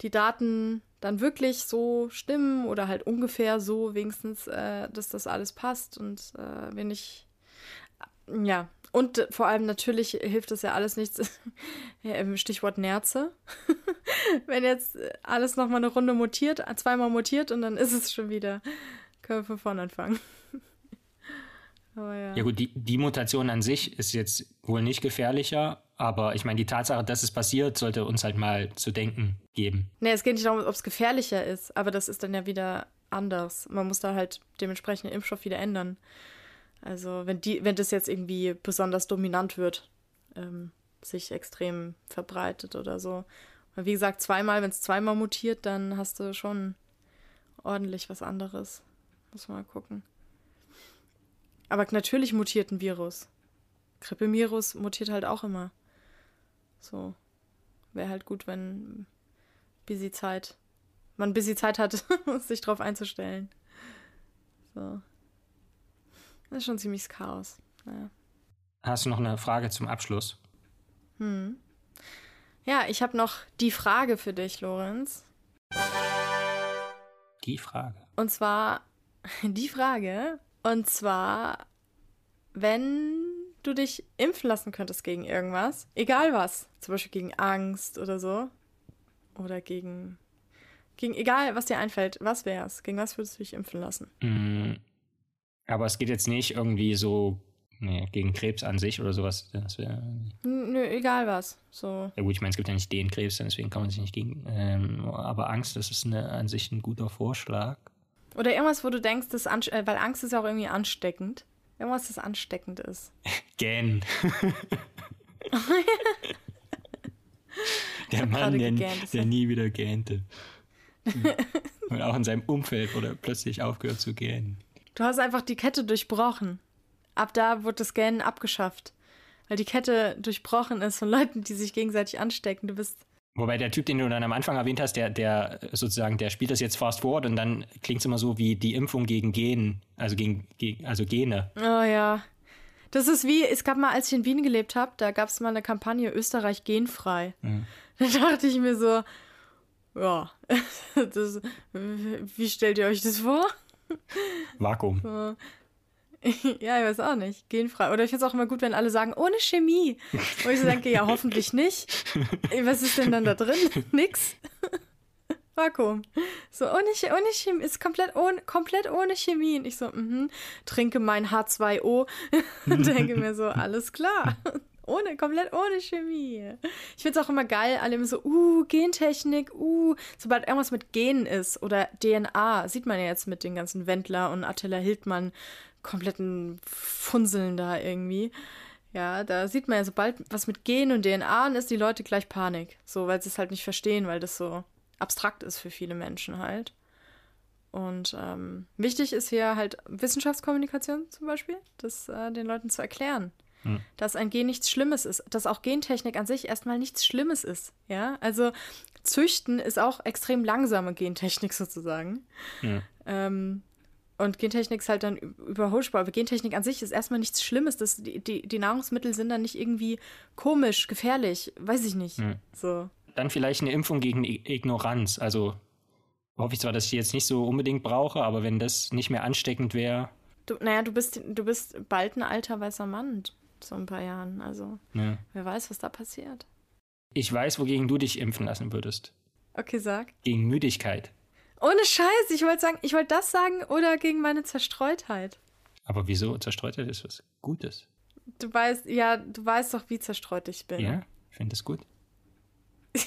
die Daten dann wirklich so stimmen oder halt ungefähr so wenigstens, äh, dass das alles passt und äh, wenn ich, ja, und vor allem natürlich hilft das ja alles nichts, Stichwort Nerze. wenn jetzt alles nochmal eine Runde mutiert, zweimal mutiert und dann ist es schon wieder, können wir von vorne anfangen. ja. ja gut, die, die Mutation an sich ist jetzt wohl nicht gefährlicher, aber ich meine, die Tatsache, dass es passiert, sollte uns halt mal zu denken geben. Nee, es geht nicht darum, ob es gefährlicher ist, aber das ist dann ja wieder anders. Man muss da halt dementsprechend den Impfstoff wieder ändern. Also wenn die, wenn das jetzt irgendwie besonders dominant wird, ähm, sich extrem verbreitet oder so. Und wie gesagt, zweimal, wenn es zweimal mutiert, dann hast du schon ordentlich was anderes. Muss man mal gucken. Aber natürlich mutiert ein Virus. Grippevirus mutiert halt auch immer. So. Wäre halt gut, wenn busy Zeit, man busy Zeit hat, sich drauf einzustellen. So. Das ist schon ziemlich Chaos. Naja. Hast du noch eine Frage zum Abschluss? Hm. Ja, ich habe noch die Frage für dich, Lorenz. Die Frage. Und zwar die Frage. Und zwar, wenn du dich impfen lassen könntest gegen irgendwas, egal was, zum Beispiel gegen Angst oder so, oder gegen, gegen egal was dir einfällt, was wär's? Gegen was würdest du dich impfen lassen? Mm, Aber es geht jetzt nicht irgendwie so nee, gegen Krebs an sich oder sowas. Das wär, Nö, egal was. So. Ja gut, ich meine, es gibt ja nicht den Krebs, deswegen kann man sich nicht gegen. Ähm, aber Angst, das ist eine, an sich ein guter Vorschlag. Oder irgendwas, wo du denkst, das äh, weil Angst ist ja auch irgendwie ansteckend. Irgendwas, das ansteckend ist. Gähnen. der Mann, der, der nie wieder gähnte. Und auch in seinem Umfeld wurde plötzlich aufgehört zu gähnen. Du hast einfach die Kette durchbrochen. Ab da wurde das Gähnen abgeschafft. Weil die Kette durchbrochen ist von Leuten, die sich gegenseitig anstecken. Du bist. Wobei der Typ, den du dann am Anfang erwähnt hast, der, der sozusagen, der spielt das jetzt fast forward und dann klingt es immer so wie die Impfung gegen Gen, also gegen, gegen also Gene. Oh ja. Das ist wie, es gab mal, als ich in Wien gelebt habe, da gab es mal eine Kampagne Österreich genfrei. Mhm. Da dachte ich mir so, ja, das, wie stellt ihr euch das vor? Vakuum. Ja, ich weiß auch nicht. Genfrei. Oder ich finde es auch immer gut, wenn alle sagen, ohne Chemie. Wo ich so denke, ja, hoffentlich nicht. Was ist denn dann da drin? Nix. Vakuum. So, ohne, ohne Chemie, ist komplett ohne, komplett ohne Chemie. Und ich so, mhm, trinke mein H2O und denke mir so, alles klar. Ohne, komplett ohne Chemie. Ich finde es auch immer geil, alle immer so, uh, Gentechnik, uh, sobald irgendwas mit Genen ist oder DNA, sieht man ja jetzt mit den ganzen Wendler und Attila Hildmann kompletten Funzeln da irgendwie. Ja, da sieht man ja, sobald was mit Genen und DNA ist, die Leute gleich Panik. So, weil sie es halt nicht verstehen, weil das so abstrakt ist für viele Menschen halt. Und ähm, wichtig ist hier halt Wissenschaftskommunikation zum Beispiel, das äh, den Leuten zu erklären. Hm. Dass ein Gen nichts Schlimmes ist, dass auch Gentechnik an sich erstmal nichts Schlimmes ist. Ja, also Züchten ist auch extrem langsame Gentechnik sozusagen. Ja. Ähm, und Gentechnik ist halt dann überholbar. Aber Gentechnik an sich ist erstmal nichts Schlimmes. Das, die, die, die Nahrungsmittel sind dann nicht irgendwie komisch, gefährlich, weiß ich nicht. Ja. So. Dann vielleicht eine Impfung gegen Ignoranz. Also hoffe ich zwar, dass ich die jetzt nicht so unbedingt brauche, aber wenn das nicht mehr ansteckend wäre. Du, naja, du bist, du bist bald ein alter weißer Mann so ein paar Jahren. Also ja. wer weiß, was da passiert. Ich weiß, wogegen du dich impfen lassen würdest. Okay, sag. Gegen Müdigkeit. Ohne Scheiß, ich wollte sagen, ich wollte das sagen oder gegen meine Zerstreutheit. Aber wieso? Zerstreutheit ist was Gutes. Du weißt, ja, du weißt doch, wie zerstreut ich bin. Ja, ich finde es gut.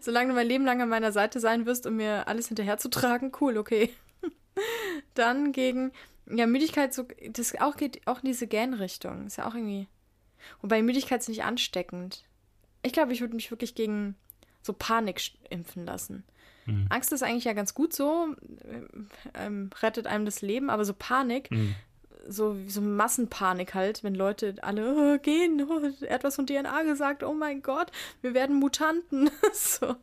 Solange du mein Leben lang an meiner Seite sein wirst, um mir alles hinterherzutragen, cool, okay. Dann gegen ja, Müdigkeit, so, das auch geht auch in diese Gähnrichtung. Ist ja auch irgendwie. Wobei Müdigkeit ist nicht ansteckend. Ich glaube, ich würde mich wirklich gegen so Panik impfen lassen. Mhm. Angst ist eigentlich ja ganz gut so, ähm, rettet einem das Leben, aber so Panik, mhm so, so Massenpanik halt, wenn Leute alle oh, gehen, oh, er hat was von DNA gesagt, oh mein Gott, wir werden Mutanten. so.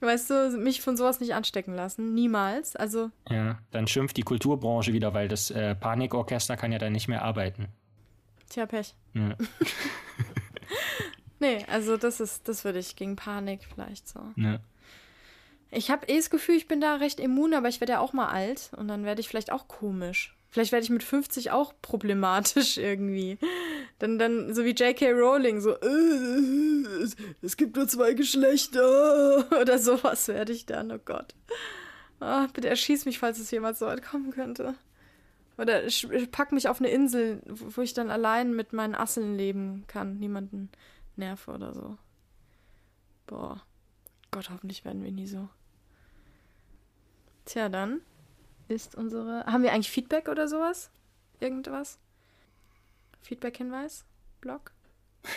Weißt du, mich von sowas nicht anstecken lassen, niemals. Also. Ja, dann schimpft die Kulturbranche wieder, weil das äh, Panikorchester kann ja dann nicht mehr arbeiten. Tja, Pech. Ja. nee, also das ist, das würde ich gegen Panik vielleicht so. Ja. Ich habe eh das Gefühl, ich bin da recht immun, aber ich werde ja auch mal alt und dann werde ich vielleicht auch komisch. Vielleicht werde ich mit 50 auch problematisch irgendwie. Dann, dann so wie J.K. Rowling, so, äh, es gibt nur zwei Geschlechter oder sowas werde ich dann, oh Gott. Oh, bitte erschieß mich, falls es jemals so weit kommen könnte. Oder pack mich auf eine Insel, wo ich dann allein mit meinen Asseln leben kann, niemanden nerve oder so. Boah. Gott, hoffentlich werden wir nie so. Tja, dann ist unsere. Haben wir eigentlich Feedback oder sowas? Irgendwas? Feedback-Hinweis? Blog?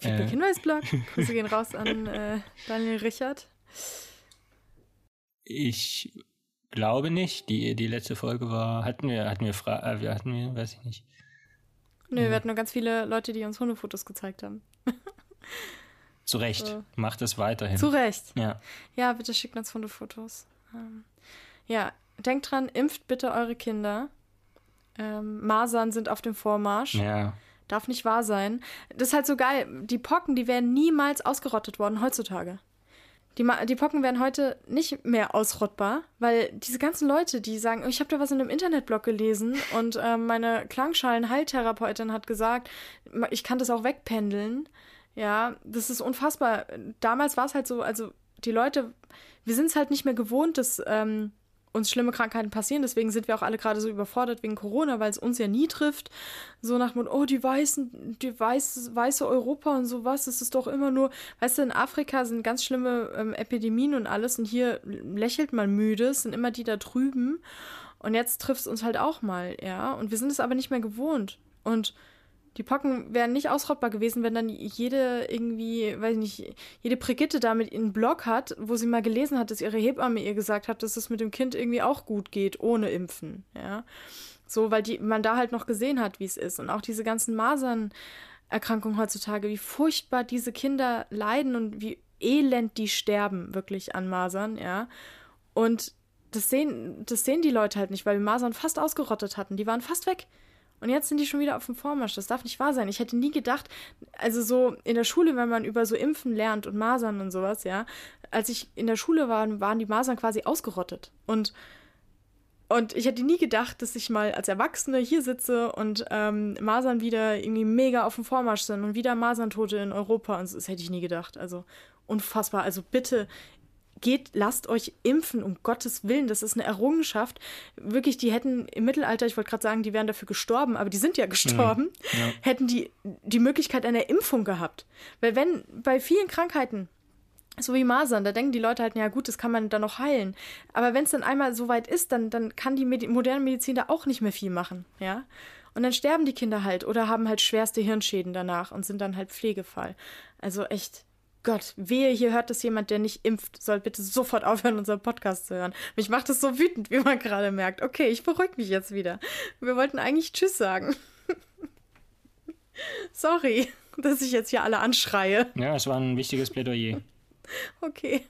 Feedback-Hinweis-Blog? Grüße gehen raus an äh, Daniel Richard. Ich glaube nicht. Die, die letzte Folge war. Hatten wir, hatten wir, Fra äh, wir hatten wir, weiß ich nicht. Nö, wir hatten nur ganz viele Leute, die uns Hundefotos gezeigt haben. Zu Recht. So. Macht es weiterhin. Zu Recht. Ja. Ja, bitte schickt uns Hundefotos. Ähm, ja, denkt dran, impft bitte eure Kinder. Ähm, Masern sind auf dem Vormarsch. Ja. Darf nicht wahr sein. Das ist halt so geil. Die Pocken, die wären niemals ausgerottet worden heutzutage. Die, die Pocken wären heute nicht mehr ausrottbar, weil diese ganzen Leute, die sagen, ich habe da was in einem Internetblog gelesen und äh, meine Klangschalen-Heiltherapeutin hat gesagt, ich kann das auch wegpendeln. Ja, das ist unfassbar. Damals war es halt so, also die Leute, wir sind es halt nicht mehr gewohnt, dass ähm, uns schlimme Krankheiten passieren. Deswegen sind wir auch alle gerade so überfordert wegen Corona, weil es uns ja nie trifft. So nach dem oh, die Weißen, die weiß, weiße Europa und sowas, es ist doch immer nur, weißt du, in Afrika sind ganz schlimme ähm, Epidemien und alles und hier lächelt man müde, es sind immer die da drüben. Und jetzt trifft es uns halt auch mal, ja. Und wir sind es aber nicht mehr gewohnt. Und die Pocken wären nicht ausrottbar gewesen, wenn dann jede irgendwie, weiß ich nicht, jede Brigitte damit einen Blog hat, wo sie mal gelesen hat, dass ihre Hebamme ihr gesagt hat, dass es mit dem Kind irgendwie auch gut geht, ohne Impfen, ja. So, weil die, man da halt noch gesehen hat, wie es ist. Und auch diese ganzen Masernerkrankungen heutzutage, wie furchtbar diese Kinder leiden und wie elend die sterben, wirklich an Masern, ja. Und das sehen, das sehen die Leute halt nicht, weil wir Masern fast ausgerottet hatten. Die waren fast weg. Und jetzt sind die schon wieder auf dem Vormarsch. Das darf nicht wahr sein. Ich hätte nie gedacht, also so in der Schule, wenn man über so Impfen lernt und Masern und sowas, ja, als ich in der Schule war, waren die Masern quasi ausgerottet. Und, und ich hätte nie gedacht, dass ich mal als Erwachsene hier sitze und ähm, Masern wieder irgendwie mega auf dem Vormarsch sind und wieder Maserntote in Europa. Und das hätte ich nie gedacht. Also unfassbar. Also bitte, geht, lasst euch impfen, um Gottes Willen. Das ist eine Errungenschaft. Wirklich, die hätten im Mittelalter, ich wollte gerade sagen, die wären dafür gestorben, aber die sind ja gestorben, mhm. ja. hätten die die Möglichkeit einer Impfung gehabt. Weil wenn bei vielen Krankheiten, so wie Masern, da denken die Leute halt, ja gut, das kann man dann noch heilen. Aber wenn es dann einmal so weit ist, dann, dann kann die Medi moderne Medizin da auch nicht mehr viel machen, ja. Und dann sterben die Kinder halt oder haben halt schwerste Hirnschäden danach und sind dann halt Pflegefall. Also echt, Gott, wehe, hier hört das jemand, der nicht impft, soll bitte sofort aufhören, unseren Podcast zu hören. Mich macht es so wütend, wie man gerade merkt. Okay, ich beruhige mich jetzt wieder. Wir wollten eigentlich Tschüss sagen. Sorry, dass ich jetzt hier alle anschreie. Ja, es war ein wichtiges Plädoyer. okay.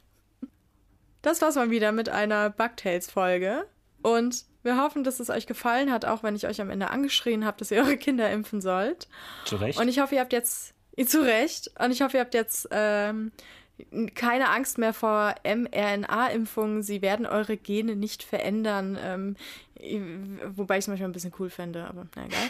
Das war's mal wieder mit einer Bugtails-Folge. Und wir hoffen, dass es euch gefallen hat, auch wenn ich euch am Ende angeschrien habe, dass ihr eure Kinder impfen sollt. Zu Recht. Und ich hoffe, ihr habt jetzt zu Recht. Und ich hoffe, ihr habt jetzt ähm, keine Angst mehr vor mRNA-Impfungen. Sie werden eure Gene nicht verändern. Ähm, wobei ich es manchmal ein bisschen cool fände, aber na egal.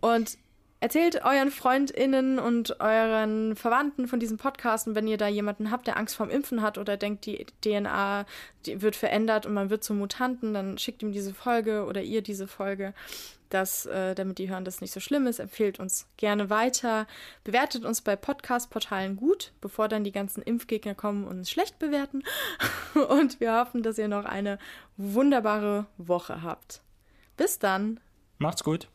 Und erzählt euren FreundInnen und euren Verwandten von diesem Podcast. Und wenn ihr da jemanden habt, der Angst vorm Impfen hat oder denkt, die DNA die wird verändert und man wird zum Mutanten, dann schickt ihm diese Folge oder ihr diese Folge dass, äh, damit die hören, dass es nicht so schlimm ist. Empfehlt uns gerne weiter. Bewertet uns bei Podcast-Portalen gut, bevor dann die ganzen Impfgegner kommen und uns schlecht bewerten. Und wir hoffen, dass ihr noch eine wunderbare Woche habt. Bis dann. Macht's gut.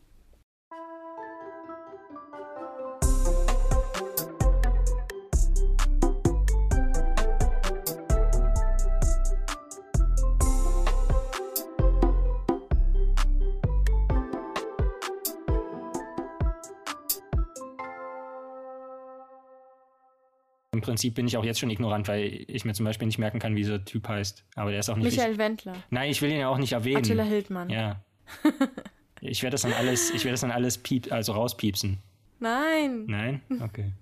Prinzip bin ich auch jetzt schon ignorant, weil ich mir zum Beispiel nicht merken kann, wie dieser Typ heißt. Aber der ist auch nicht. Michael Wendler. Nein, ich will ihn ja auch nicht erwähnen. Attila Hildmann. Ja. ich werde das dann alles, ich werde das dann alles piep, also rauspiepsen. Nein. Nein? Okay.